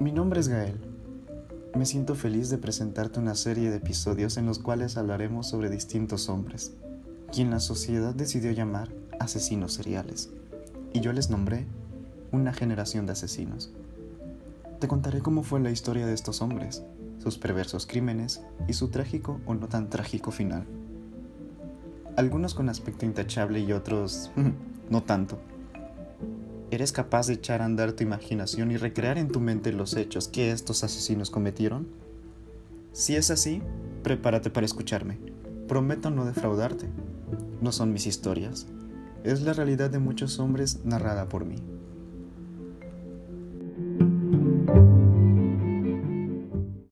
Mi nombre es Gael. Me siento feliz de presentarte una serie de episodios en los cuales hablaremos sobre distintos hombres, quien la sociedad decidió llamar asesinos seriales, y yo les nombré una generación de asesinos. Te contaré cómo fue la historia de estos hombres, sus perversos crímenes y su trágico o no tan trágico final. Algunos con aspecto intachable y otros no tanto. ¿Eres capaz de echar a andar tu imaginación y recrear en tu mente los hechos que estos asesinos cometieron? Si es así, prepárate para escucharme. Prometo no defraudarte. No son mis historias. Es la realidad de muchos hombres narrada por mí.